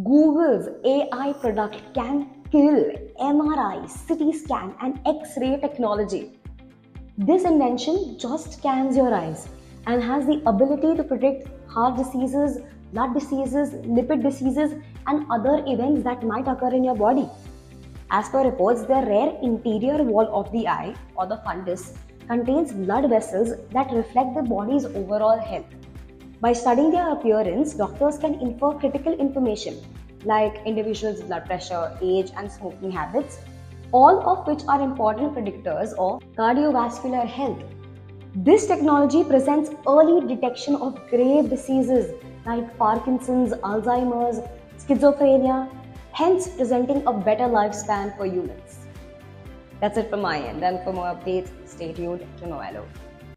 Google's AI product can kill MRI, CT scan, and X ray technology. This invention just scans your eyes and has the ability to predict heart diseases, blood diseases, lipid diseases, and other events that might occur in your body. As per reports, the rare interior wall of the eye, or the fundus, contains blood vessels that reflect the body's overall health. By studying their appearance, doctors can infer critical information like individuals' blood pressure, age, and smoking habits, all of which are important predictors of cardiovascular health. This technology presents early detection of grave diseases like Parkinson's, Alzheimer's, schizophrenia, hence presenting a better lifespan for humans. That's it from my end, and for more updates, stay tuned to Novello.